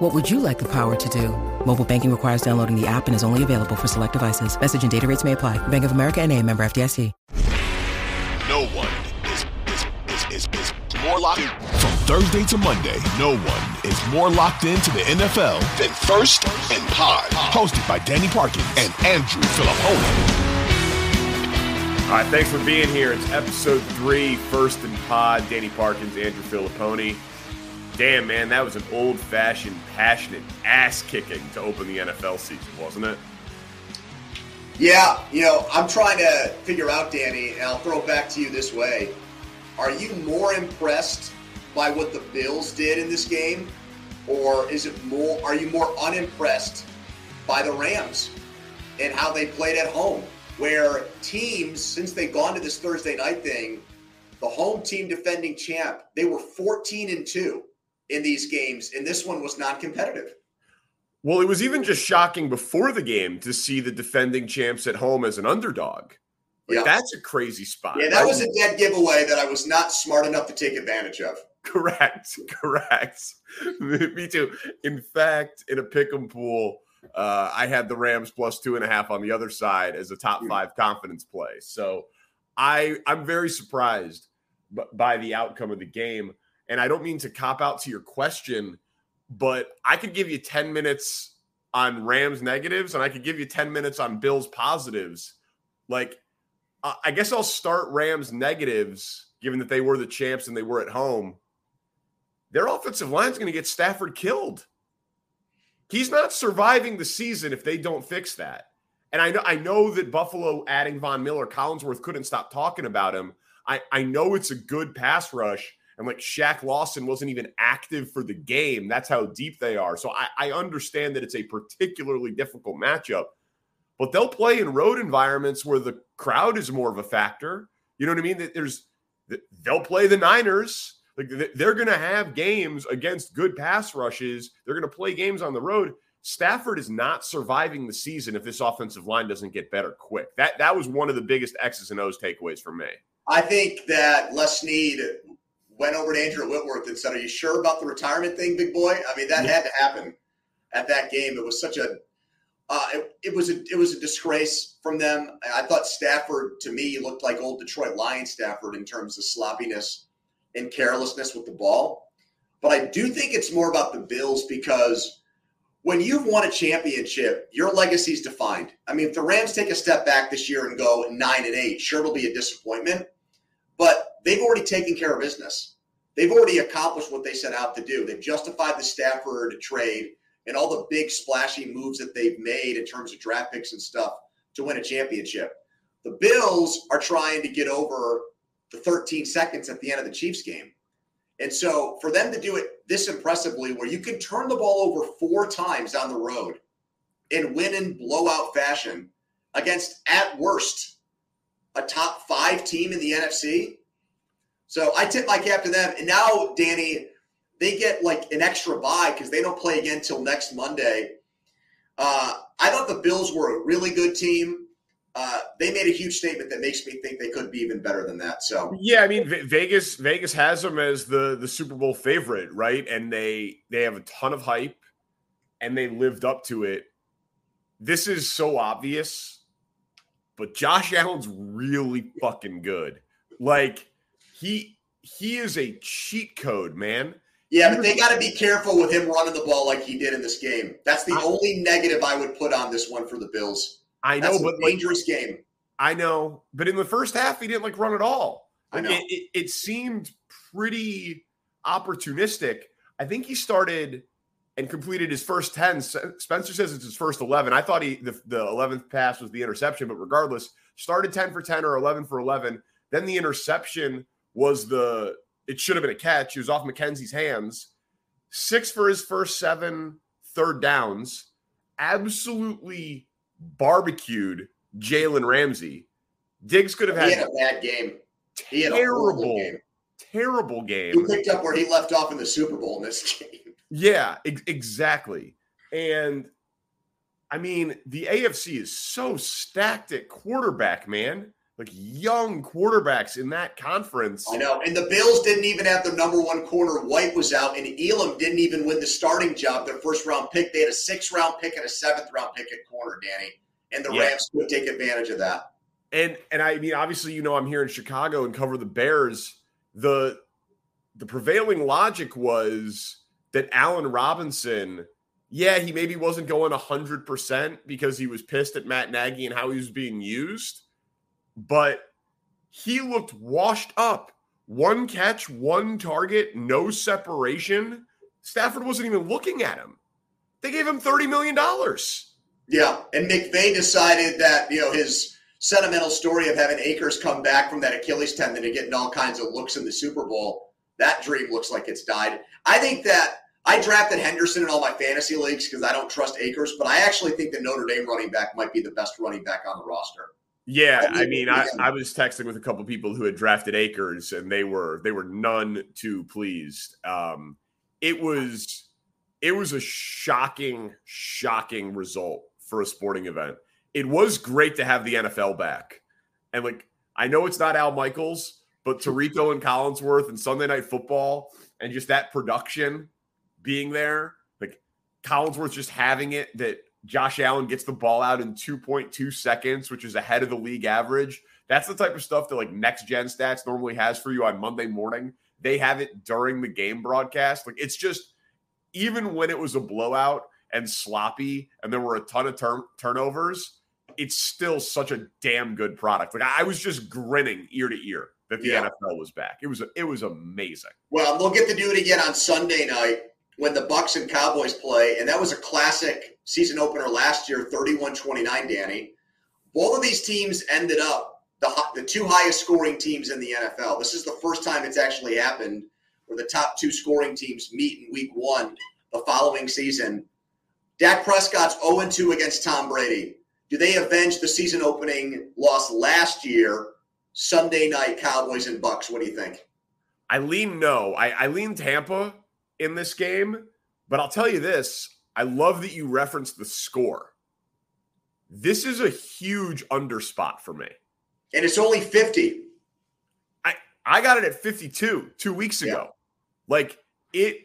What would you like the power to do? Mobile banking requires downloading the app and is only available for select devices. Message and data rates may apply. Bank of America and a member FDIC. No one is, is, is, is, is more locked From Thursday to Monday, no one is more locked into the NFL than First and Pod. Hosted by Danny Parkins and Andrew Fillipponi. All right, thanks for being here. It's episode three, First and Pod. Danny Parkins, Andrew Fillipponi. Damn, man, that was an old fashioned, passionate ass kicking to open the NFL season, wasn't it? Yeah, you know, I'm trying to figure out, Danny, and I'll throw it back to you this way. Are you more impressed by what the Bills did in this game, or is it more? Are you more unimpressed by the Rams and how they played at home? Where teams, since they've gone to this Thursday night thing, the home team defending champ, they were 14 and two in these games, and this one was non-competitive. Well, it was even just shocking before the game to see the defending champs at home as an underdog. Like, yeah. That's a crazy spot. Yeah, that right? was a dead giveaway that I was not smart enough to take advantage of. Correct. Correct. Me too. In fact, in a pick 'em pool, uh, I had the Rams plus two and a half on the other side as a top hmm. five confidence play. So I I'm very surprised by the outcome of the game. And I don't mean to cop out to your question, but I could give you 10 minutes on Rams negatives and I could give you 10 minutes on Bills positives. Like, I guess I'll start Rams negatives, given that they were the champs and they were at home. Their offensive line is going to get Stafford killed. He's not surviving the season if they don't fix that. And I know I know that Buffalo adding Von Miller, Collinsworth couldn't stop talking about him. I, I know it's a good pass rush, and like Shaq Lawson wasn't even active for the game. That's how deep they are. So I, I understand that it's a particularly difficult matchup, but they'll play in road environments where the crowd is more of a factor. You know what I mean? That there's they'll play the Niners. Like they're going to have games against good pass rushes. They're going to play games on the road. Stafford is not surviving the season if this offensive line doesn't get better quick. That that was one of the biggest X's and O's takeaways for me. I think that Les Snead went over to Andrew Whitworth and said, "Are you sure about the retirement thing, big boy?" I mean, that yeah. had to happen at that game. It was such a uh, it, it, was a it was a disgrace from them. I thought Stafford to me looked like old Detroit Lions Stafford in terms of sloppiness and carelessness with the ball. But I do think it's more about the Bills because when you've won a championship, your legacy is defined. I mean, if the Rams take a step back this year and go nine and eight, sure it'll be a disappointment. They've already taken care of business. They've already accomplished what they set out to do. They've justified the Stafford trade and all the big splashy moves that they've made in terms of draft picks and stuff to win a championship. The Bills are trying to get over the 13 seconds at the end of the Chiefs game. And so for them to do it this impressively, where you can turn the ball over four times down the road and win in blowout fashion against, at worst, a top five team in the NFC. So I tip my cap to them. And now, Danny, they get like an extra bye because they don't play again till next Monday. Uh, I thought the Bills were a really good team. Uh, they made a huge statement that makes me think they could be even better than that. So yeah, I mean Vegas Vegas has them as the the Super Bowl favorite, right? And they they have a ton of hype, and they lived up to it. This is so obvious but Josh Allen's really fucking good. Like he he is a cheat code, man. Yeah, but they got to be careful with him running the ball like he did in this game. That's the I, only negative I would put on this one for the Bills. I know, That's but dangerous like, game. I know, but in the first half, he didn't like run at all. I know. It, it, it seemed pretty opportunistic. I think he started and completed his first 10. Spencer says it's his first 11. I thought he the, the 11th pass was the interception, but regardless, started 10 for 10 or 11 for 11. Then the interception was the it should have been a catch. It was off McKenzie's hands. Six for his first seven third downs. Absolutely barbecued Jalen Ramsey. Diggs could have had, he had a bad game. He had terrible, game. terrible game. He picked up where he left off in the Super Bowl in this game. Yeah, ex- exactly. And I mean, the AFC is so stacked at quarterback, man. Like young quarterbacks in that conference. I know. And the Bills didn't even have their number one corner. White was out, and Elam didn't even win the starting job, their first round pick. They had a sixth round pick and a seventh round pick at corner, Danny. And the Yeah. Rams could take advantage of that. And and I mean, obviously, you know, I'm here in Chicago and cover the Bears. The the prevailing logic was that Allen Robinson, yeah, he maybe wasn't going hundred percent because he was pissed at Matt Nagy and how he was being used, but he looked washed up. One catch, one target, no separation. Stafford wasn't even looking at him. They gave him $30 million. Yeah. And McVay decided that, you know, his sentimental story of having Akers come back from that Achilles tendon and getting all kinds of looks in the Super Bowl, that dream looks like it's died. I think that I drafted Henderson in all my fantasy leagues because I don't trust Akers, but I actually think the Notre Dame running back might be the best running back on the roster. Yeah, I mean, I. I was texting with a couple people who had drafted Akers, and they were they were none too pleased. Um, it was it was a shocking, shocking result for a sporting event. It was great to have the NFL back, and like I know it's not Al Michaels, but Tirico and Collinsworth and Sunday Night Football, and just that production being there, like Collinsworth just having it that Josh Allen gets the ball out in 2.2 seconds, which is ahead of the league average. That's the type of stuff that like next gen stats normally has for you on Monday morning. They have it during the game broadcast. Like it's just even when it was a blowout and sloppy and there were a ton of turn- turnovers, it's still such a damn good product. Like I was just grinning ear to ear that the Yeah. NFL was back. It was it was amazing. Well, they'll get to do it again on Sunday night when the Bucks and Cowboys play, and that was a classic season opener last year, 31-29, Danny. Both of these teams ended up the the two highest scoring teams in the NFL. This is the first time it's actually happened where the top two scoring teams meet in week 1 the following season. Dak Prescott's 0-2 against Tom Brady. Do they avenge the season opening loss last year? Sunday night Cowboys and Bucks. What do you think? I lean no. I, I lean Tampa in this game, but I'll tell you this. I love that you referenced the score. This is a huge underspot for me. And it's only 50. I I got it at 52 two weeks Yeah. ago. Like it,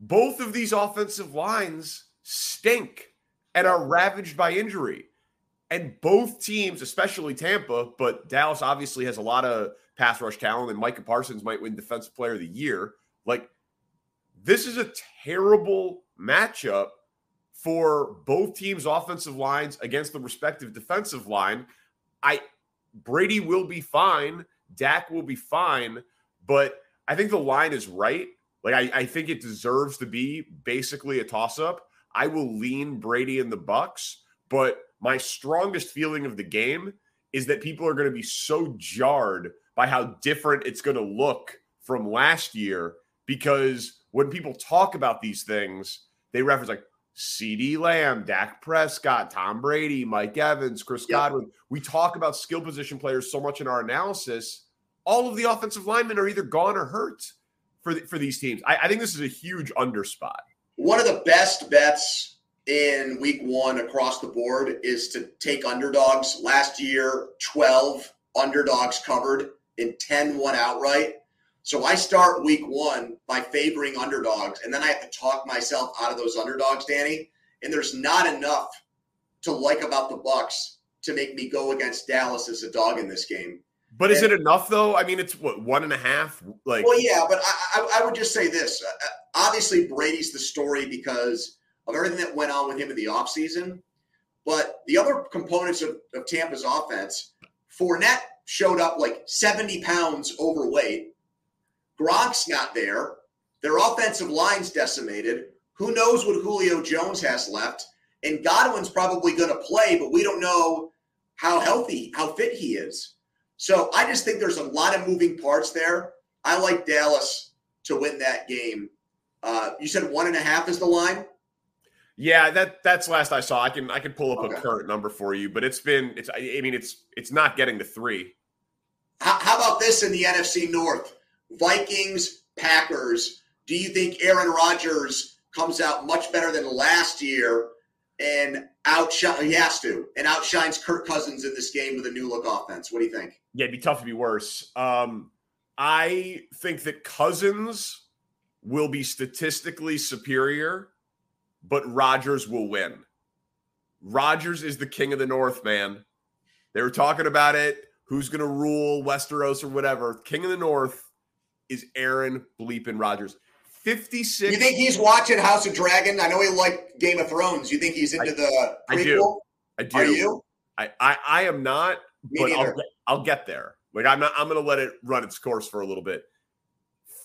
both of these offensive lines stink and are ravaged by injury. And both teams, especially Tampa, but Dallas obviously has a lot of pass rush talent, and Micah Parsons might win Defensive Player of the Year. Like, this is a terrible matchup for both teams' offensive lines against the respective defensive line. I Brady will be fine. Dak will be fine, but I think the line is right. Like I, I think it deserves to be basically a toss-up. I will lean Brady in the Bucks, but my strongest feeling of the game is that people are going to be so jarred by how different it's going to look from last year because when people talk about these things, they reference like CeeDee Lamb, Dak Prescott, Tom Brady, Mike Evans, Chris Yep. Godwin. We talk about skill position players so much in our analysis. All of the offensive linemen are either gone or hurt for the, for these teams. I, I think this is a huge underspot. One of the best bets in week one across the board is to take underdogs. Last year, 12 underdogs covered in 10 won outright. So I start week one by favoring underdogs, and then I have to talk myself out of those underdogs, Danny. And there's not enough to like about the Bucks to make me go against Dallas as a dog in this game. But is Yeah. it enough though? I mean, it's what one and a half. Like, Well, yeah, but I, I, I would just say this. Uh, uh, obviously, Brady's the story because of everything that went on with him in the offseason. But the other components of, of Tampa's offense, Fournette showed up like 70 pounds overweight. Gronk's not there. Their offensive line's decimated. Who knows what Julio Jones has left? And Godwin's probably going to play, but we don't know how healthy, how fit he is. So I just think there's a lot of moving parts there. I like Dallas to win that game. Uh, you said one and a half is the line. Yeah, that that's last I saw. I can I can pull up Okay. a current number for you, but it's been it's I mean it's it's not getting to three. How, how about this in the NFC North? Vikings, Packers. Do you think Aaron Rodgers comes out much better than last year and outshine? He has to and outshines Kirk Cousins in this game with a new look offense. What do you think? Yeah, it'd be tough to be worse. Um, I think that Cousins will be statistically superior, but Rodgers will win. Rodgers is the king of the North, man. They were talking about it. Who's going to rule Westeros or whatever? King of the North is Aaron bleeping Rodgers. 56. You think he's watching House of Dragon? I know he liked Game of Thrones. You think he's into I- the I prequel? do. I do. Are you? I, I, I am not, Me but I'll get, I'll get there. Like I'm not I'm going to let it run its course for a little bit.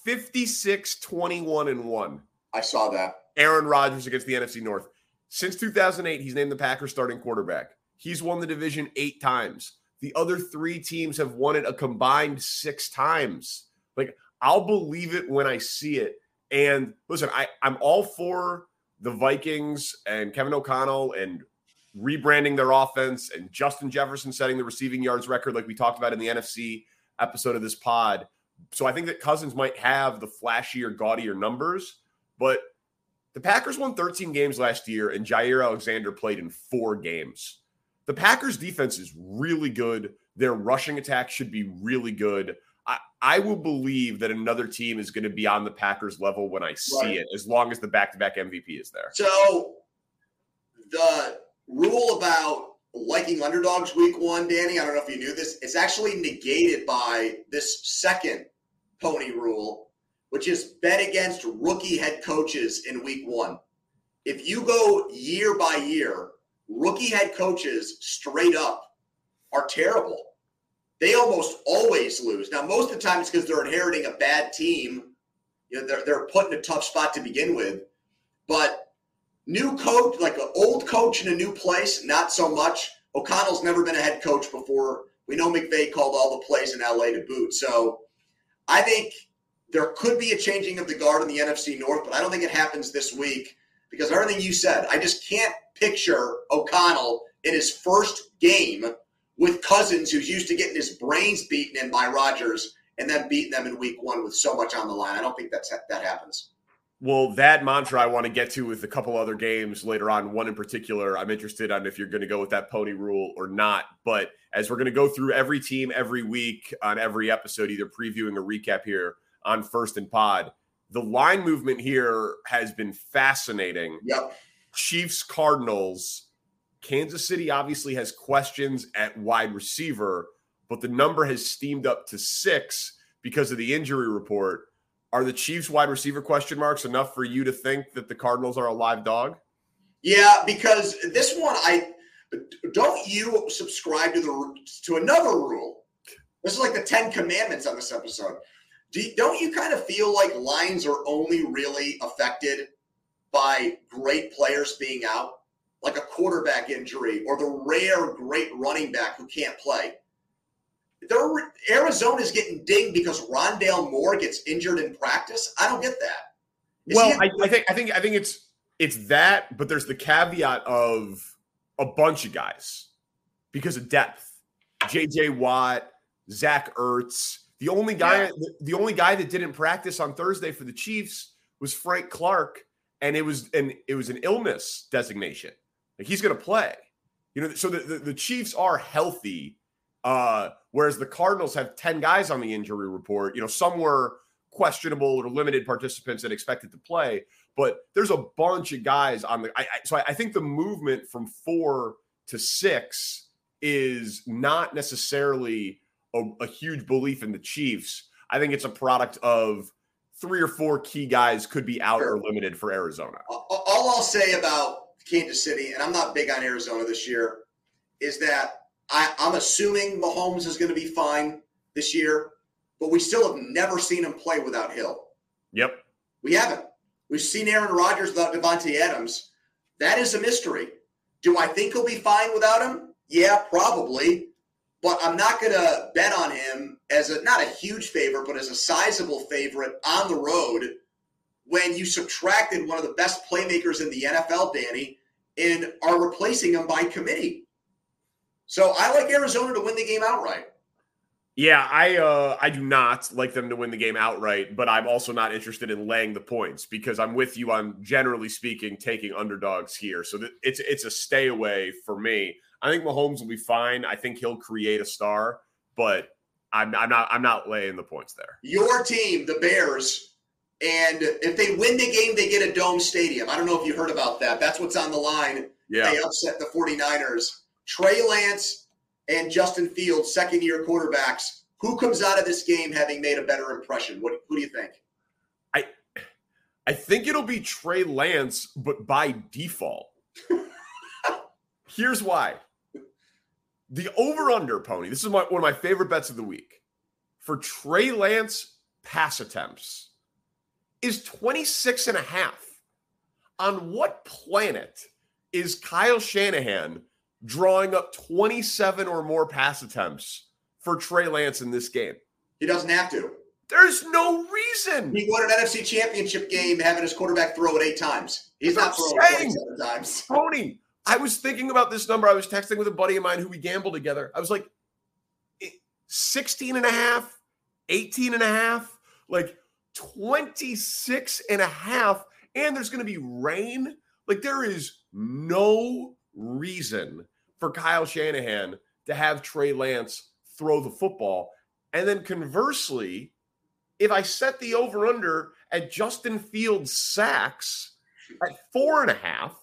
56 21 and 1. I saw that. Aaron Rodgers against the NFC North. Since 2008, he's named the Packers starting quarterback. He's won the division 8 times. The other 3 teams have won it a combined 6 times. Like I'll believe it when I see it. And listen, I I'm all for the Vikings and Kevin O'Connell and rebranding their offense and Justin Jefferson setting the receiving yards record, like we talked about in the NFC episode of this pod. So I think that Cousins might have the flashier, gaudier numbers, but the Packers won 13 games last year, and Jaire Alexander played in four games. The Packers defense is really good. Their rushing attack should be really good. I, I will believe that another team is going to be on the Packers level when I see Right. it, as long as the back to back MVP is there. So the rule about liking underdogs week one, Danny, I don't know if you knew this, it's actually negated by this second pony rule, which is bet against rookie head coaches in week one. If you go year by year, rookie head coaches straight up are terrible. They almost always lose. Now, most of the time it's because they're inheriting a bad team. You know, they're, they're put in a tough spot to begin with. But new coach, like an old coach in a new place, not so much. O'Connell's never been a head coach before. We know McVay called all the plays in LA to boot. So I think there could be a changing of the guard in the NFC North, but I don't think it happens this week because everything you said, I just can't picture O'Connell in his first game with Cousins, who's used to getting his brains beaten in by Rodgers, and then beating them in week one with so much on the line. I don't think that's that happens. Well, that mantra I want to get to with a couple other games later on. One in particular, I'm interested on if you're going to go with that pony rule or not. But as we're going to go through every team every week on every episode, either previewing or recap here on First and Pod, the line movement here has been fascinating. Yep. Chiefs Cardinals. Kansas City obviously has questions at wide receiver, but the number has steamed up to six because of the injury report. Are the Chiefs wide receiver question marks enough for you to think that the Cardinals are a live dog? Yeah, because this one, I don't you subscribe to the to another rule. This is like the Ten Commandments on this episode. Do don't you kind of feel like lines are only really affected by great players being out, like a quarterback injury or the rare great running back who can't play? They're, Arizona's getting dinged because Rondale Moore gets injured in practice. I don't get that. Is well, he- I, I think I think I think it's it's that, but there's the caveat of a bunch of guys because of depth. JJ Watt, Zach Ertz. The only guy, Yeah. the, the only guy that didn't practice on Thursday for the Chiefs was Frank Clark, and it was an it was an illness designation. Like he's going to play, you know. So the, the the Chiefs are healthy, uh, whereas the Cardinals have ten guys on the injury report. You know, some were questionable or limited participants that expected to play, but there's a bunch of guys on the. I, I, so I, I think the movement from four to six is not necessarily a, a huge belief in the Chiefs. I think it's a product of three or four key guys could be out Sure. or limited for Arizona. all I'll say about Kansas City, and I'm not big on Arizona this year, is that I, I'm assuming Mahomes is going to be fine this year, but we still have never seen him play without Hill. Yep. We haven't. We've seen Aaron Rodgers without Davante Adams. That is a mystery. Do I think he'll be fine without him? Yeah, probably. But I'm not going to bet on him as a not a huge favorite, but as a sizable favorite on the road when you subtracted one of the best playmakers in the NFL, Danny, and are replacing him by committee. So I like Arizona to win the game outright. Yeah, I uh I do not like them to win the game outright, but I'm also not interested in laying the points because I'm with you on generally speaking taking underdogs here. So th- it's it's a stay away for me. I think Mahomes will be fine. I think he'll create a star, but I'm, I'm not I'm not laying the points there. Your team, the Bears, and if they win the game, they get a dome stadium. I don't know if you heard about that. That's what's on the line. Yeah. They upset the 49ers. Trey Lance and Justin Fields, second year quarterbacks. Who comes out of this game having made a better impression? What who do you think? I I think it'll be Trey Lance, but by default. Here's why. The over-under pony. This is my, one of my favorite bets of the week. For Trey Lance pass attempts is 26 and a half. On what planet is Kyle Shanahan drawing up 27 or more pass attempts for Trey Lance in this game. He doesn't have to. There's no reason. He won an NFC championship game having his quarterback throw it eight times. He's not throwing it 27 times. Tony, I was thinking about this number. I was texting with a buddy of mine who we gambled together. I was like, eh, 16 and a half, 18 and a half, like 26 and a half. And there's going to be rain. Like there is no reason for Kyle Shanahan to have Trey Lance throw the football. And then conversely, if I set the over under at Justin Fields sacks at four and a half,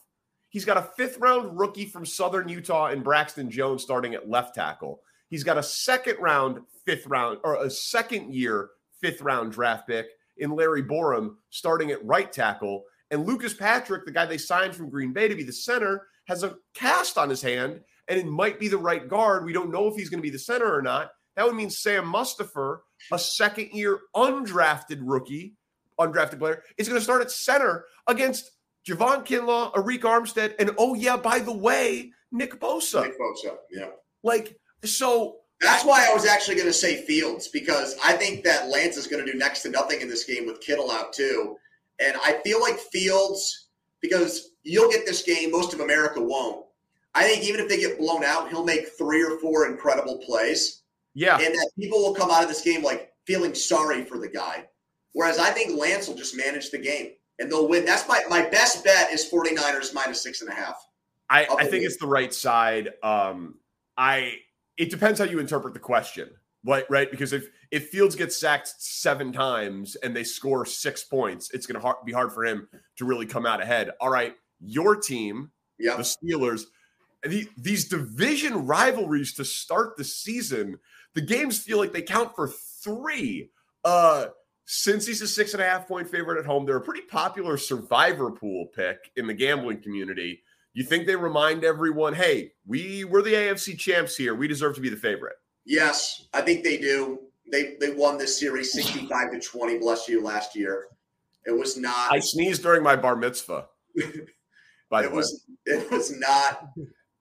he's got a fifth round rookie from Southern Utah and Braxton Jones starting at left tackle. He's got a second round, fifth round, or a second year, fifth round draft pick in Larry Borom starting at right tackle. And Lucas Patrick, the guy they signed from Green Bay to be the center, has a cast on his hand and it might be the right guard. We don't know if he's going to be the center or not. That would mean Sam Mustipher, a second year undrafted rookie, undrafted player, is going to start at center against Javon Kinlaw, Arik Armstead, and oh, yeah, by the way, Nick Bosa. Nick Bosa, yeah. Like, so. That's why I was actually going to say Fields because I think that Lance is going to do next to nothing in this game with Kittle out, too. And I feel like Fields because you'll get this game. Most of America won't. I think even if they get blown out, he'll make three or four incredible plays. Yeah. And that people will come out of this game like feeling sorry for the guy. Whereas I think Lance will just manage the game and they'll win. That's my, my best bet is 49ers minus six and a half. I, I think it's the right side. Um, I it depends how you interpret the question. Right, right? Because if if Fields gets sacked seven times and they score six points, it's going to be hard for him to really come out ahead. All right, your team, the Steelers, the, these division rivalries to start the season, the games feel like they count for three. Uh, since he's a six and a half point favorite at home, they're a pretty popular survivor pool pick in the gambling community. You think they remind everyone, hey, we were the AFC champs here. We deserve to be the favorite. Yes, I think they do. They they won this series 65 to 20, bless you, last year. It was not I sneezed during my bar mitzvah. By it was way. it was not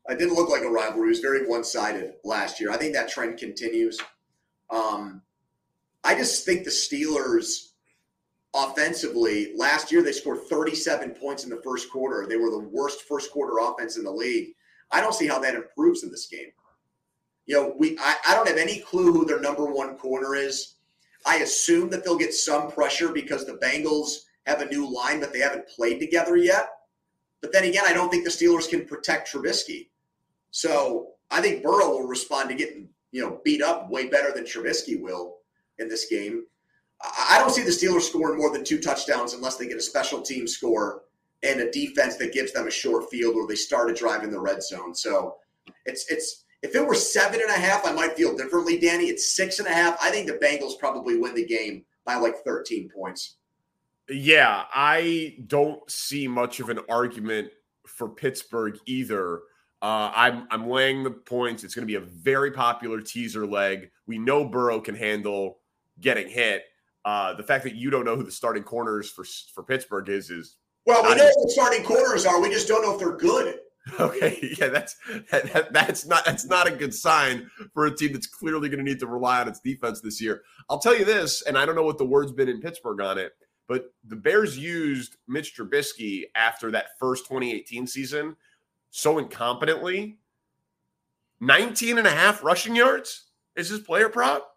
it didn't look like a rivalry. It was very one-sided last year. I think that trend continues. Um, I just think the Steelers offensively last year they scored 37 points in the first quarter. They were the worst first quarter offense in the league. I don't see how that improves in this game you know, we I, I don't have any clue who their number one corner is. I assume that they'll get some pressure because the Bengals have a new line, but they haven't played together yet. But then again, I don't think the Steelers can protect Trubisky. So I think Burrow will respond to getting, you know, beat up way better than Trubisky will in this game. I don't see the Steelers scoring more than two touchdowns unless they get a special team score and a defense that gives them a short field or they start a drive in the red zone. So it's it's if it were seven and a half, I might feel differently, Danny. It's six and a half. I think the Bengals probably win the game by like 13 points. Yeah, I don't see much of an argument for Pittsburgh either. Uh, I'm I'm laying the points. It's going to be a very popular teaser leg. We know Burrow can handle getting hit. Uh, the fact that you don't know who the starting corners for for Pittsburgh is is well, we know who the starting corners are. We just don't know if they're good. Okay, yeah, that's that, that, that's not that's not a good sign for a team that's clearly going to need to rely on its defense this year. I'll tell you this, and I don't know what the word's been in Pittsburgh on it. but the Bears used Mitch Trubisky after that first 2018 season so incompetently. 19 and a half rushing yards is his player prop.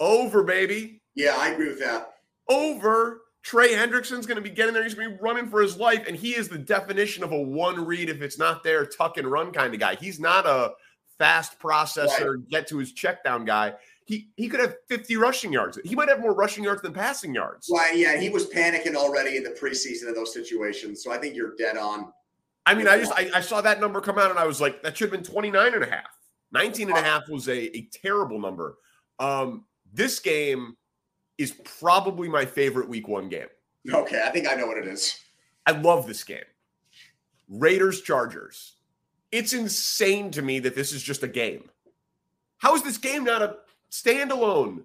Over, baby. Yeah, I agree with that. Over. Trey Hendrickson's going to be getting there. He's going to be running for his life. And he is the definition of a one read, if it's not there, tuck and run kind of guy. He's not a fast processor, right. get to his check down guy. He, he could have 50 rushing yards. He might have more rushing yards than passing yards. Right. Yeah. He was panicking already in the preseason of those situations. So I think you're dead on. I mean, I just I, I, saw that number come out and I was like, that should have been 29 and a half. 19 and a half was a, a terrible number. Um, this game is probably my favorite week one game. Okay, I think I know what it is. I love this game. Raiders Chargers. It's insane to me that this is just a game. How is this game not a standalone,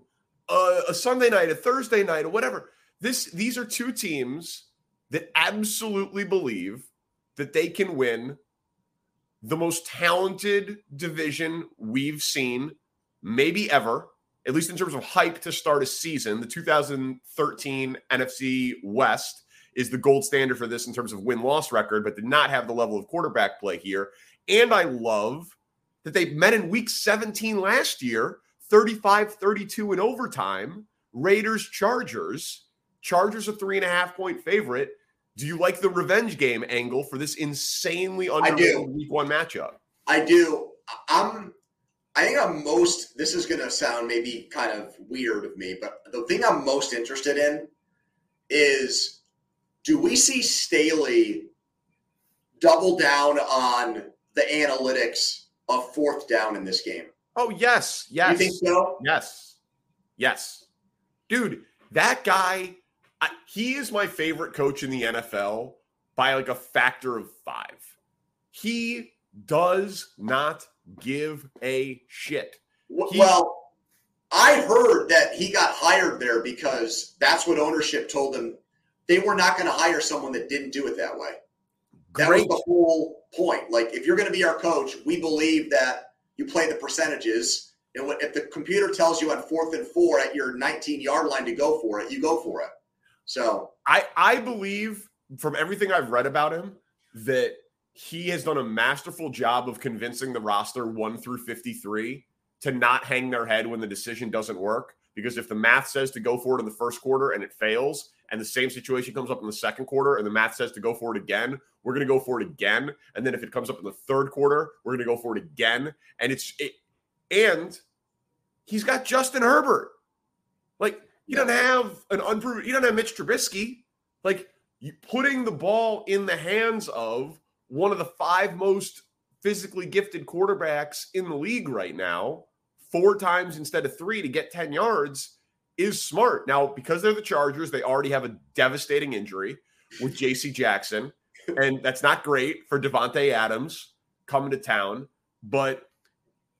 uh, a Sunday night, a Thursday night, or whatever? This these are two teams that absolutely believe that they can win the most talented division we've seen, maybe ever, at least in terms of hype to start a season. The 2013 NFC West is the gold standard for this in terms of win loss record, but did not have the level of quarterback play here. And I love that they met in week 17 last year, 35 32 in overtime. Raiders, Chargers. Chargers a three and a half point favorite. Do you like the revenge game angle for this insanely underrated week one matchup? I do. I'm I think I'm most this is gonna sound maybe kind of weird of me, but the thing I'm most interested in is do we see Staley double down on the analytics of fourth down in this game? Oh yes, yes. You think so? Yes, yes, dude. That guy I, he is my favorite coach in the NFL by like a factor of five. He does not give a shit. He, well, I heard that he got hired there because that's what ownership told him. They were not going to hire someone that didn't do it that way. That was the whole point. Like, if you're going to be our coach, we believe that you play the percentages. And if the computer tells you on fourth and four at your 19 yard line to go for it, you go for it. So I I believe from everything I've read about him that he has done a masterful job of convincing the roster 1 through 53 to not hang their head when the decision doesn't work because if the math says to go for it in the first quarter and it fails and the same situation comes up in the second quarter and the math says to go for it again we're going to go for it again and then if it comes up in the third quarter we're going to go for it again and it's it, and he's got Justin Herbert like you don't have an unproven. You don't have Mitch Trubisky. Like you putting the ball in the hands of one of the five most physically gifted quarterbacks in the league right now, four times instead of three to get ten yards is smart. Now because they're the Chargers, they already have a devastating injury with J.C. Jackson, and that's not great for Davante Adams coming to town. But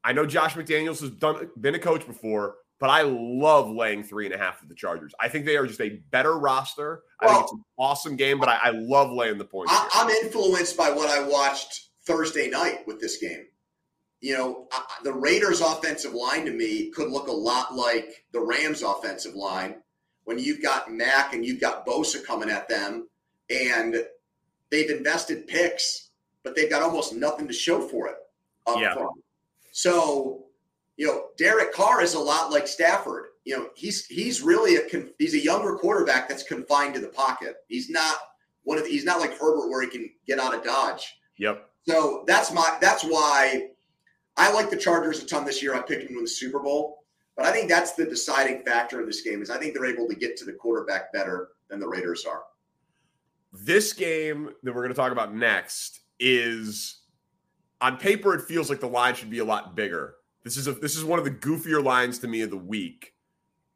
I know Josh McDaniels has done been a coach before but I love laying three and a half of the Chargers. I think they are just a better roster. I think it's an awesome game, but I, I love laying the points. I, am influenced by what I watched Thursday night with this game. You know, I, the Raiders' offensive line to me could look a lot like the Rams' offensive line when you've got Mack and you've got Bosa coming at them, and they've invested picks, but they've got almost nothing to show for it up yeah. front. So you know, Derek Carr is a lot like Stafford. You know, he's he's really a he's a younger quarterback that's confined to the pocket. He's not one of the, he's not like Herbert where he can get out of dodge. Yep. So that's my that's why I like the Chargers a ton this year. I picked them win the Super Bowl, but I think that's the deciding factor in this game is I think they're able to get to the quarterback better than the Raiders are. This game that we're going to talk about next is on paper it feels like the line should be a lot bigger this is a this is one of the goofier lines to me of the week.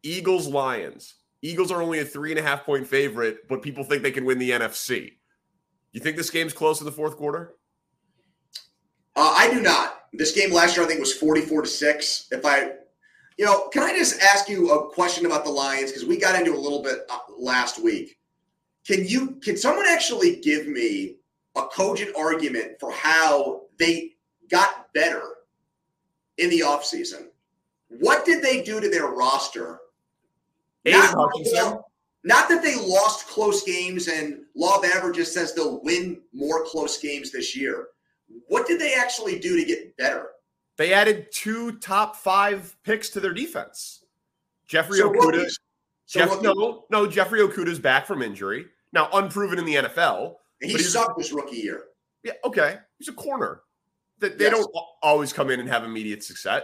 Eagles Lions. Eagles are only a three and a half point favorite, but people think they can win the NFC. You think this game's close in the fourth quarter? Uh, I do not. This game last year, I think, was 44 to 6. If I, you know, can I just ask you a question about the Lions? Because we got into a little bit uh, last week. Can you, can someone actually give me a cogent argument for how they got better in the offseason. What did they do to their roster? Hutchinson. not that they lost close games and law of averages says they'll win more close games this year. What did they actually do to get better? They added two top five picks to their defense. Jeffrey So Okudah. rookies. So Jeff, no, no, Jeffrey Okudah's back from injury. Now, unproven in the NFL. he but sucked his rookie year. Yeah, okay. He's a corner. That they Yes. don't always come in and have immediate success.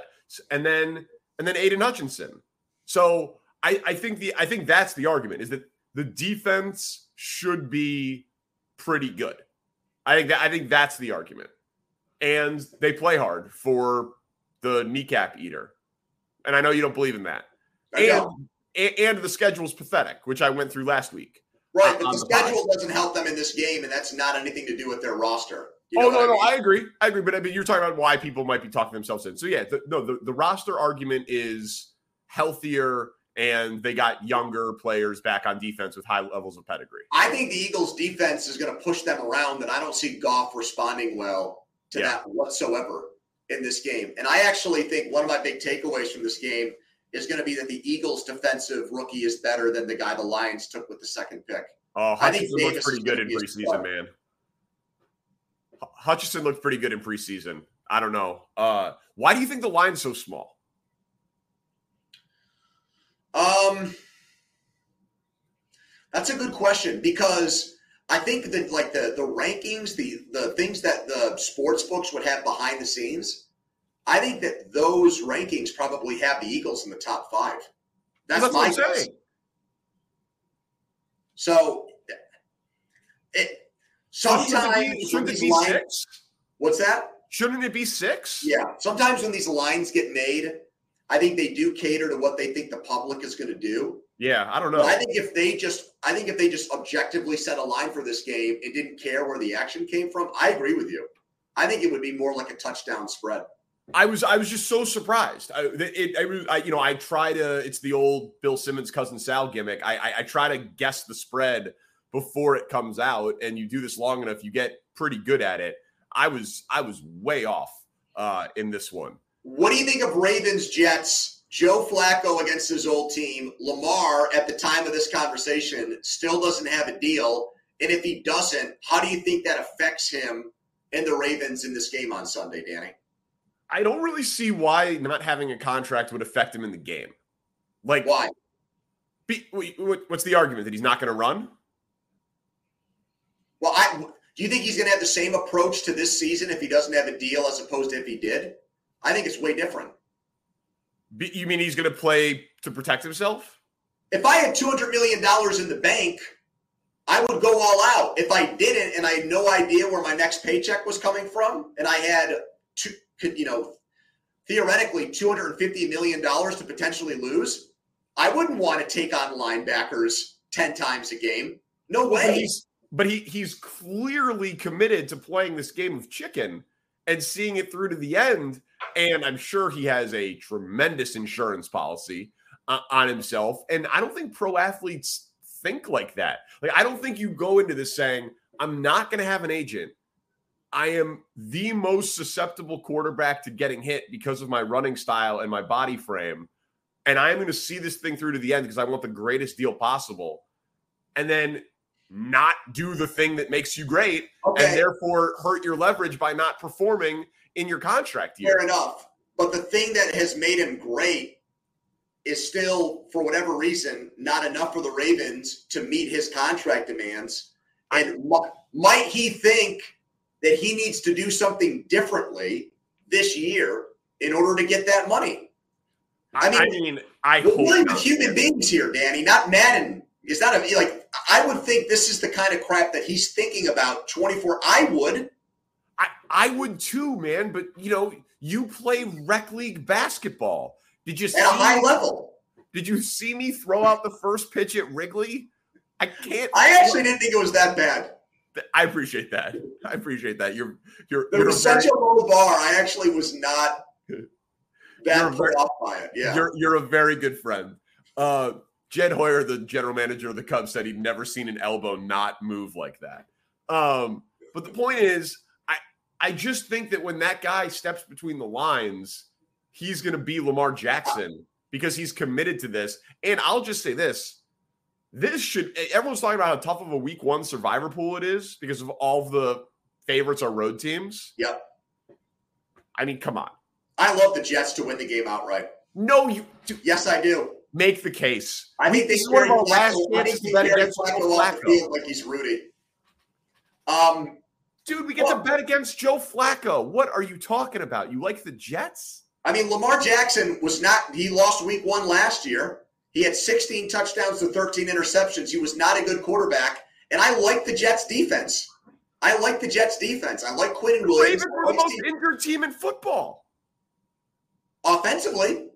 And then and then Aidan Hutchinson. So I, I think the I think that's the argument is that the defense should be pretty good. I think that I think that's the argument. And they play hard for the kneecap eater. And I know you don't believe in that. And, and the schedule's pathetic, which I went through last week. Right, but the the schedule doesn't help them in this game, and that's not anything to do with their roster. Oh no, what no, I I agree. I agree. But I mean, you're talking about why people might be talking themselves in. So yeah, the, no, the, the roster argument is healthier, and they got younger players back on defense with high levels of pedigree. I think the Eagles' defense is going to push them around, and I don't see Goff responding well to Yeah. that whatsoever in this game. And I actually think one of my big takeaways from this game is going to be that the Eagles' defensive rookie is better than the guy the Lions took with the second pick. Oh, I think Hutchinson Davis looked pretty good in preseason, man. Hu- Hutchinson looked pretty good in preseason. I don't know. Uh, why do you think the line's so small? Um, that's a good question because I think that like the the rankings, the the things that the sports books would have behind the scenes, I think that those rankings probably have the Eagles in the top five. That's, That's my what I'm guess. saying. So, it sometimes shouldn't it be lines, six? what's that? Shouldn't it be six? Yeah, sometimes when these lines get made, I think they do cater to what they think the public is going to do. Yeah, I don't know. But I think if they just, I think if they just objectively set a line for this game and didn't care where the action came from, I agree with you. I think it would be more like a touchdown spread. I was I was just so surprised. I, it, I, I you know I try to it's the old Bill Simmons cousin Sal gimmick. I, I I try to guess the spread before it comes out, and you do this long enough, you get pretty good at it. I was I was way off uh, in this one. What do you think of Ravens Jets? Joe Flacco against his old team. Lamar, at the time of this conversation, still doesn't have a deal. And if he doesn't, how do you think that affects him and the Ravens in this game on Sunday, Danny? I don't really see why not having a contract would affect him in the game. Like, Why? be, what's the argument that he's not going to run? Well, I do you think he's going to have the same approach to this season if he doesn't have a deal as opposed to if he did? I think it's way different. You mean he's going to play to protect himself? If I had two hundred million dollars in the bank, I would go all out. If I didn't, and I had no idea where my next paycheck was coming from, and I had two, could you know, theoretically two hundred and fifty million dollars to potentially lose, I wouldn't want to take on linebackers ten times a game. No But way. he's but he he's clearly committed to playing this game of chicken and seeing it through to the end. And I'm sure he has a tremendous insurance policy uh, on himself. And I don't think pro athletes think like that. Like I don't think you go into this saying I'm not going to have an agent. I am the most susceptible quarterback to getting hit because of my running style and my body frame. And I'm going to see this thing through to the end because I want the greatest deal possible. And then not do the thing that makes you great and therefore hurt your leverage by not performing in your contract year. fair enough. But the thing that has made him great is still, for whatever reason, not enough for the Ravens to meet his contract demands. And mi- might he think that he needs to do something differently this year in order to get that money? I mean, I, mean, I We're hope dealing with human beings here, Danny, not Madden. It's not a like. I would think this is the kind of crap that he's thinking about. Twenty four. I would. I, I would too, man. But you know, you play rec league basketball. Did you see? at a high level. Did you see me throw out the first pitch at Wrigley? I can't. I actually didn't think it was that bad. I appreciate that. I appreciate that. You're you're There you're, was very, such a low bar. I actually was not that put very- off by it. Yeah. you're you're a very good friend. Uh, Jed Hoyer, the general manager of the Cubs, said he'd never seen an elbow not move like that. Um, but the point is, I I just think that when that guy steps between the lines, he's going to be Lamar Jackson because he's committed to this. And I'll just say this: this should everyone's talking about how tough of a week one survivor pool it is because of all of the favorites are road teams. Yep. I mean, come on. I love the Jets to win the game outright. No, you do. Yes, I do. Make the case. I think This is one of our last chances to bet against Flacco Joe Flacco. like he's Rudy. Um, Dude, we get Well- to bet against Joe Flacco. What are you talking about? You like the Jets? I mean, Lamar Jackson was not, he lost week one last year. He had 16 touchdowns to 13 interceptions. He was not a good quarterback. And I like the Jets defense. I like the Jets defense. I like Quinnen Williams. Ravens were the most injured team in football. Offensively,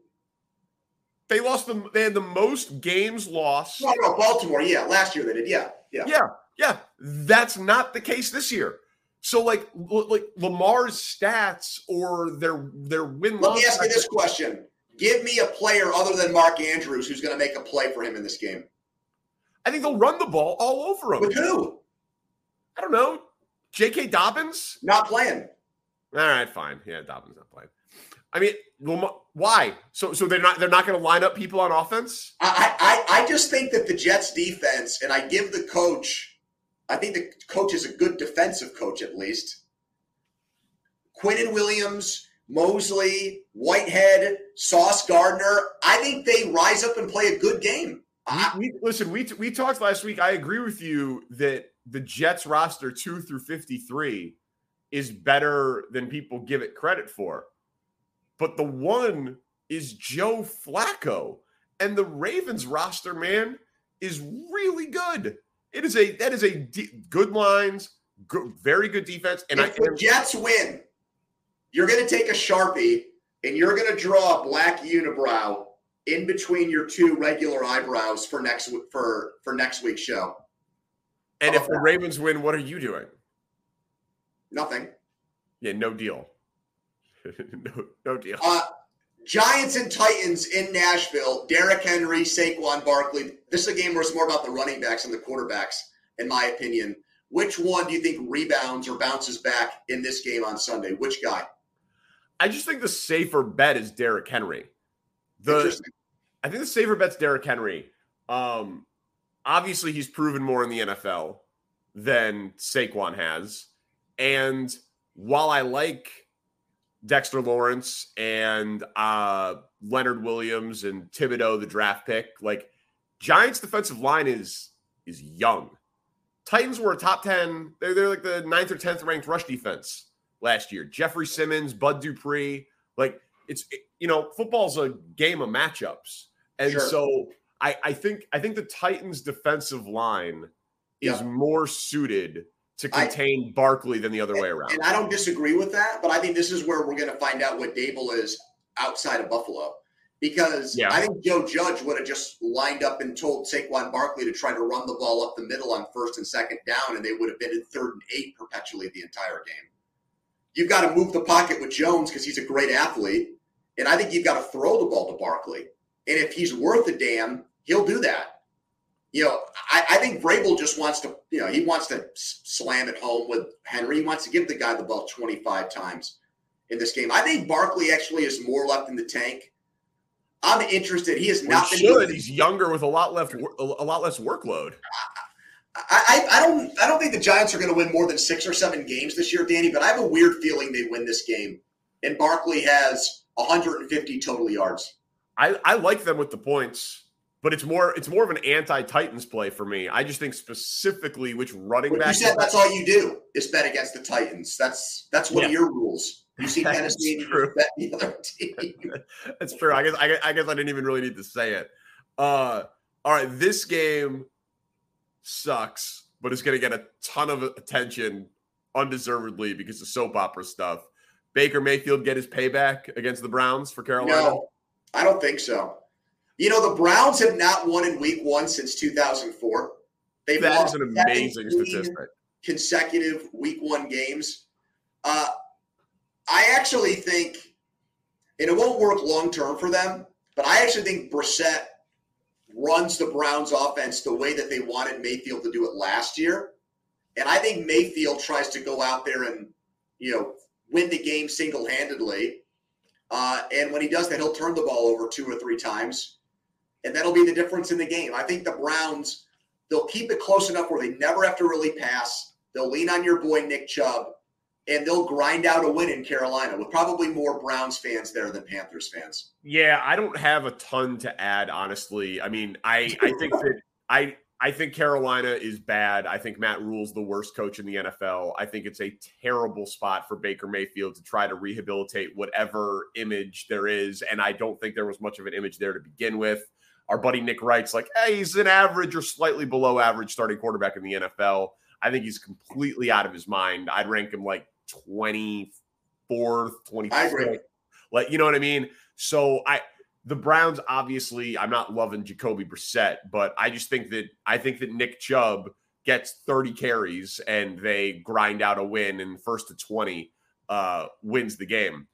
They lost them. They had the most games lost. no, no, Baltimore, yeah. Last year they did, yeah. Yeah. Yeah, yeah. That's not the case this year. So, like, like Lamar's stats or their their win Let me ask you this question. Give me a player other than Mark Andrews who's going to make a play for him in this game. I think they'll run the ball all over him. With who? I don't know. J.K. Dobbins. Not playing. All right, fine. Yeah, Dobbins not playing. I mean, why? So, so they're not they're not going to line up people on offense. I, I, I just think that the Jets defense, and I give the coach, I think the coach is a good defensive coach at least. Quinnen Williams, Mosley, Whitehead, Sauce Gardner. I think they rise up and play a good game. I- We, we, listen, we we talked last week. I agree with you that the Jets roster two through fifty three is better than people give it credit for, but the one is Joe Flacco, and the Ravens roster man is really good. It is a that is a de- good lines, good, very good defense, and I if the Jets win, you're going to take a sharpie and you're going to draw a black unibrow in between your two regular eyebrows for next for for next week's show. and if the Ravens win, what are you doing? Nothing. Yeah, no deal. no, no deal. Uh, Giants and Titans in Nashville. Derrick Henry, Saquon Barkley. This is a game where it's more about the running backs and the quarterbacks, in my opinion. Which one do you think rebounds or bounces back in this game on Sunday? Which guy? I just think the safer bet is Derrick Henry. The. I think the safer bet's Derrick Henry. Um, obviously, he's proven more in the NFL than Saquon has. And while I like Dexter Lawrence and uh, Leonard Williams and Thibodeaux, the draft pick, like Giants' defensive line is is young. Titans were a top ten. They're they're like the ninth or tenth ranked rush defense last year. Jeffrey Simmons, Bud Dupree, like it's you know football's a game of matchups, and Sure. so I I think I think the Titans' defensive line is Yeah. more suited to I- contain Barkley than the other way around. And I don't disagree with that, but I think this is where we're going to find out what Daboll is outside of Buffalo. Because Yeah. I think Joe Judge would have just lined up and told Saquon Barkley to try to run the ball up the middle on first and second down, and they would have been in third and eight perpetually the entire game. You've got to move the pocket with Jones because he's a great athlete, and I think you've got to throw the ball to Barkley. And if he's worth a damn, he'll do that. You know, I, I think Vrabel just wants to, you know, he wants to slam it home with Henry. He wants to give the guy the ball 25 times in this game. I think Barkley actually has more left in the tank. I'm interested. He has Well, not he been should. He's younger with a lot left, a lot less workload. I, I, I don't I don't think the Giants are going to win more than six or seven games this year, Danny. But I have a weird feeling they win this game, and Barkley has 150 total yards. I, I like them with the points, but it's more it's more of an anti Titans play for me. I just think specifically which running But you said that's all you do is bet against the Titans. That's that's one of your rules. You see That's Tennessee and you true. bet the other team. That's true. I guess, I guess I guess I didn't even really need to say it. Uh, all right, this game sucks, but it's going to get a ton of attention undeservedly because of soap opera stuff. Baker Mayfield get his payback against the Browns for Carolina. No, I don't think so. You know, the Browns have not won in week one since 2004. They've That is an amazing statistic. consecutive week one games. Uh, I actually think, and it won't work long term for them, but I actually think Brissett runs the Browns offense the way that they wanted Mayfield to do it last year. And I think Mayfield tries to go out there and, you know, win the game single handedly. Uh, and when he does that, he'll turn the ball over two or three times. And that'll be the difference in the game. I think the Browns They'll keep it close enough where they never have to really pass. They'll lean on your boy Nick Chubb, and they'll grind out a win in Carolina with probably more Browns fans there than Panthers fans. Yeah, I don't have a ton to add, honestly. I mean, I I think that I I think Carolina is bad. I think Matt Rhule's the worst coach in the NFL. I think it's a terrible spot for Baker Mayfield to try to rehabilitate whatever image there is. And I don't think there was much of an image there to begin with. Our buddy Nick writes like, hey, he's an average or slightly below average starting quarterback in the NFL. I think he's completely out of his mind. I'd rank him like 24th, 25th. Like, you know what I mean? So I the Browns, obviously, I'm not loving Jacoby Brissett, but I just think that I think that Nick Chubb gets 30 carries and they grind out a win and first to 20 uh, wins the game.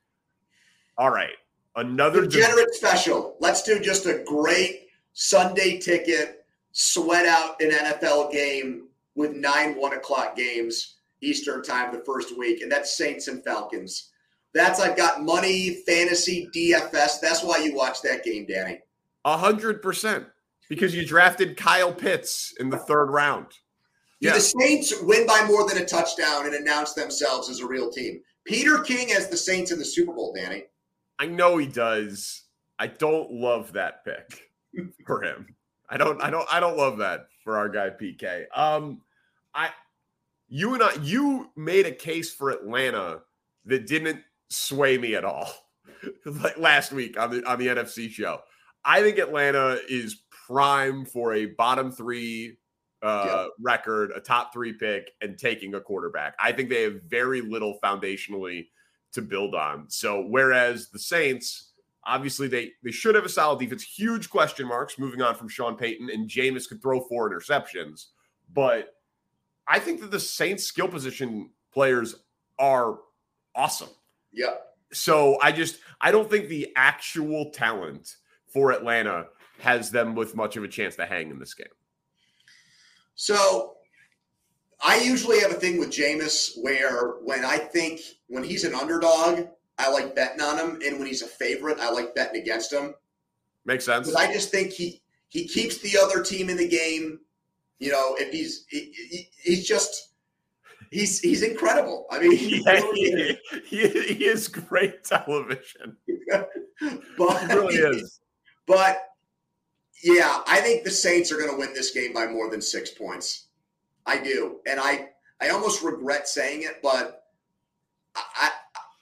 All right. Another degenerate de- special. Let's do just a great Sunday ticket, sweat out an NFL game with nine one o'clock games Eastern time the first week, and that's Saints and Falcons. That's I've got money, fantasy, DFS. That's why you watch that game, Danny. A hundred percent. Because you drafted Kyle Pitts in the third round. Do yeah. the Saints win by more than a touchdown and announce themselves as a real team? Peter King has the Saints in the Super Bowl, Danny. I know he does. I don't love that pick for him. I don't I don't I don't love that for our guy PK. Um I you and I you made a case for Atlanta that didn't sway me at all. like last week on the on the NFC show. I think Atlanta is prime for a bottom three uh, yeah. record, a top three pick, and taking a quarterback. I think they have very little foundationally to build on. So whereas the Saints, obviously they they should have a solid defense. Huge question marks moving on from Sean Payton, and Jameis could throw four interceptions. But I think that the Saints skill position players are awesome. Yeah. So I just I don't think the actual talent for Atlanta has them with much of a chance to hang in this game. So I usually have a thing with Jameis where when I think when he's an underdog, I like betting on him, and when he's a favorite, I like betting against him. Makes sense. I just think he he keeps the other team in the game. You know, if he's he, he, he's just he's he's incredible. I mean, he, yeah, he, he, he, is great television. but he really is. But yeah, I think the Saints are going to win this game by more than six points. I do, and I I almost regret saying it, but I,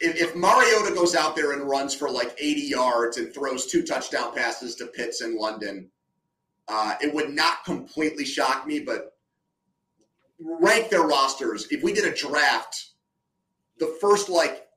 if, if Mariota goes out there and runs for like 80 yards and throws two touchdown passes to Pitts in London, uh, it would not completely shock me, but rank their rosters. If we did a draft, the first like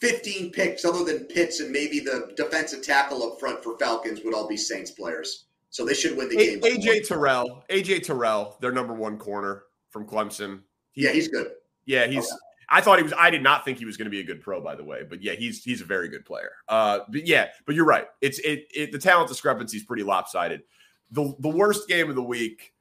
15 picks, other than Pitts and maybe the defensive tackle up front for Falcons, would all be Saints players. So they should win the game. AJ Terrell, AJ Terrell, their number one corner from Clemson. He, yeah, he's good. Yeah, he's. Okay. I thought he was. I did not think he was going to be a good pro, by the way. But yeah, he's he's a very good player. Uh, but yeah, but you're right. It's it, it the talent discrepancy is pretty lopsided. The the worst game of the week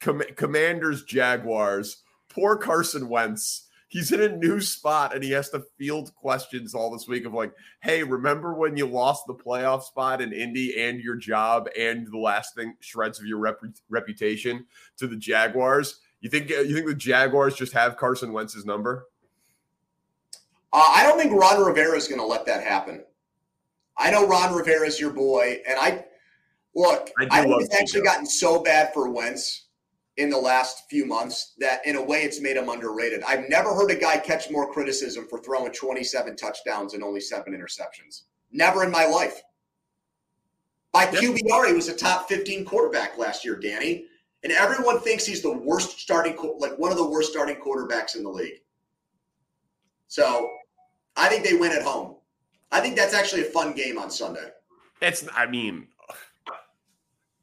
Com- Commanders Jaguars. Poor Carson Wentz. He's in a new spot and he has to field questions all this week of like, hey, remember when you lost the playoff spot in Indy and your job and the last thing shreds of your rep- reputation to the Jaguars? You think you think the Jaguars just have Carson Wentz's number? Uh, I don't think Ron Rivera is going to let that happen. I know Ron Rivera is your boy, and I look. I, I think it's actually gotten so bad for Wentz in the last few months that in a way it's made him underrated. I've never heard a guy catch more criticism for throwing 27 touchdowns and only seven interceptions. Never in my life. By QBR, he was a top 15 quarterback last year, Danny. And everyone thinks he's the worst starting, like one of the worst starting quarterbacks in the league. So I think they win at home. I think that's actually a fun game on Sunday. It's, I mean,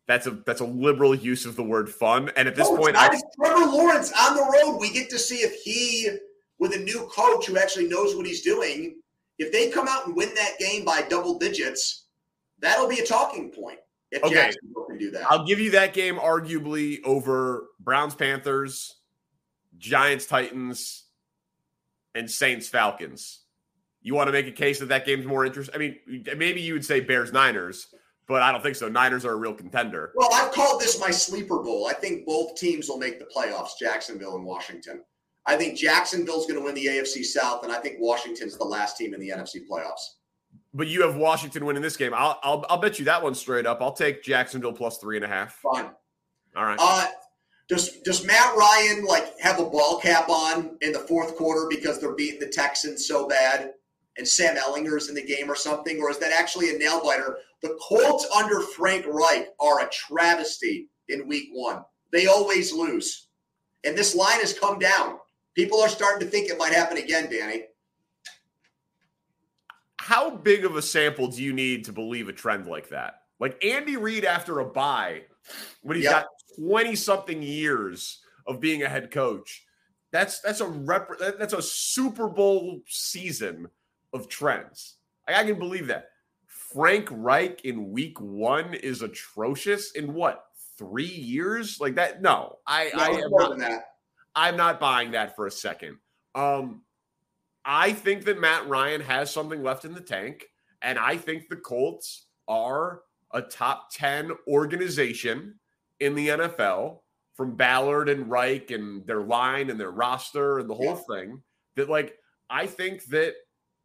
that's a that's a liberal use of the word fun. And at this oh, no, point, I, Trevor Lawrence on the road. We get to see if he, with a new coach who actually knows what he's doing, if they come out and win that game by double digits, that'll be a talking point. If okay. Jacksonville can do that, I'll give you that game arguably over Browns Panthers, Giants Titans, and Saints Falcons. You want to make a case that that game's more interesting? I mean, maybe you would say Bears Niners but I don't think so. Niners are a real contender. Well, I've called this my sleeper bowl. I think both teams will make the playoffs, Jacksonville and Washington. I think Jacksonville's going to win the AFC South, and I think Washington's the last team in the NFC playoffs. But you have Washington winning this game. I'll, I'll, I'll bet you that one straight up. I'll take Jacksonville plus three and a half. Fine. All right. Uh, does does Matt Ryan like have a ball cap on in the fourth quarter because they're beating the Texans so bad, and Sam Ehlinger's in the game or something, or is that actually a nail biter? The Colts under Frank Reich are a travesty in Week One. They always lose, and this line has come down. People are starting to think it might happen again, Danny. How big of a sample do you need to believe a trend like that? Like Andy Reid after a bye, when he's yep. got 20 something years of being a head coach. That's that's a rep, that's a Super Bowl season of trends. I can believe that. Frank Reich in week one is atrocious in what three years? Like that? No, I, no, I am not. That. I'm not buying that for a second. Um, I think that Matt Ryan has something left in the tank, and I think the Colts are a top ten organization in the NFL from Ballard and Reich and their line and their roster and the whole yeah. thing that like I think that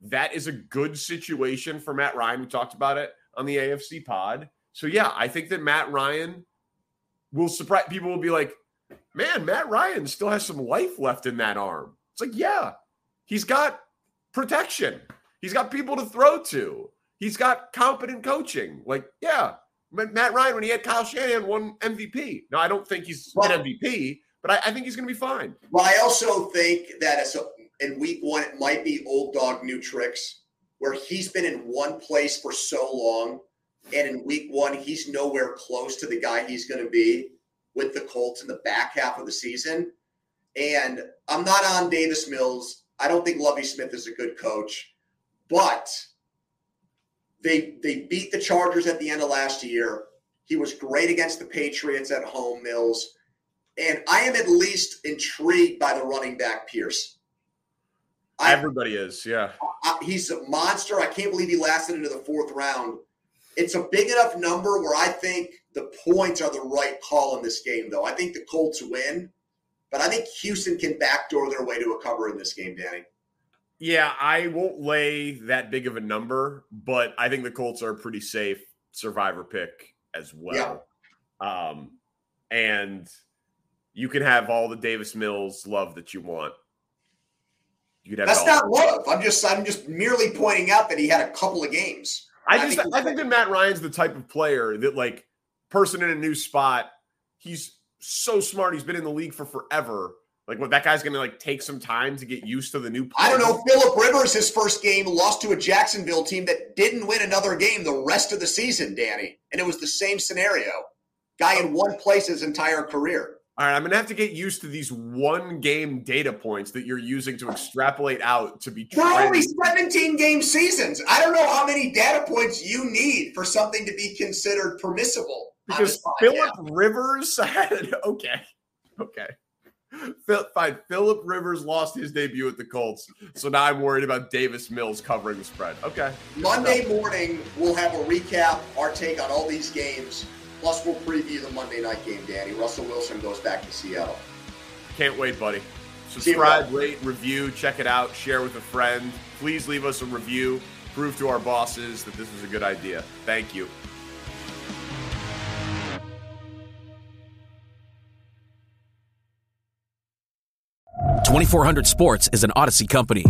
that is a good situation for Matt Ryan. We talked about it on the AFC pod. So yeah, I think that Matt Ryan will surprise people will be like, "Man, Matt Ryan still has some life left in that arm." It's like, "Yeah. He's got protection. He's got people to throw to. He's got competent coaching. Like, yeah, Matt Ryan, when he had Kyle Shanahan, won MVP. Now, I don't think he's well, an MVP, but I, I think he's going to be fine. Well, I also think that as a, in week one, it might be old dog, new tricks, where he's been in one place for so long. And in week one, he's nowhere close to the guy he's going to be with the Colts in the back half of the season. And I'm not on Davis Mills. I don't think Lovie Smith is a good coach, but – they they beat the Chargers at the end of last year. He was great against the Patriots at home, Mills. And I am at least intrigued by the running back Pierce. I, Everybody is, yeah. I, he's a monster. I can't believe he lasted into the fourth round. It's a big enough number where I think the points are the right call in this game, though. I think the Colts win, but I think Houston can backdoor their way to a cover in this game, Danny. Yeah, I won't lay that big of a number, but I think the Colts are a pretty safe survivor pick as well. Yeah. Um, and you can have all the Davis Mills love that you want. You That's not love. I'm just I'm just merely pointing out that he had a couple of games. I, I just think I think that Matt Ryan's the type of player that like person in a new spot. He's so smart. He's been in the league for forever like, what that guy's going to like take some time to get used to the new. I don't know. Philip Rivers, his first game, lost to a Jacksonville team that didn't win another game the rest of the season, Danny, and it was the same scenario. Guy in oh. one place his entire career. All right, I'm gonna have to get used to these one game data points that you're using to extrapolate out to be. We're only 17 game seasons. I don't know how many data points you need for something to be considered permissible. Because Philip Rivers had okay, okay. Fine. Philip Rivers lost his debut at the Colts, so now I'm worried about Davis Mills covering the spread. Okay. Monday morning, we'll have a recap, our take on all these games. Plus, we'll preview the Monday night game. Danny Russell Wilson goes back to Seattle. Can't wait, buddy. Subscribe, rate, review, check it out, share with a friend. Please leave us a review. Prove to our bosses that this was a good idea. Thank you. 2400 Sports is an Audacy company.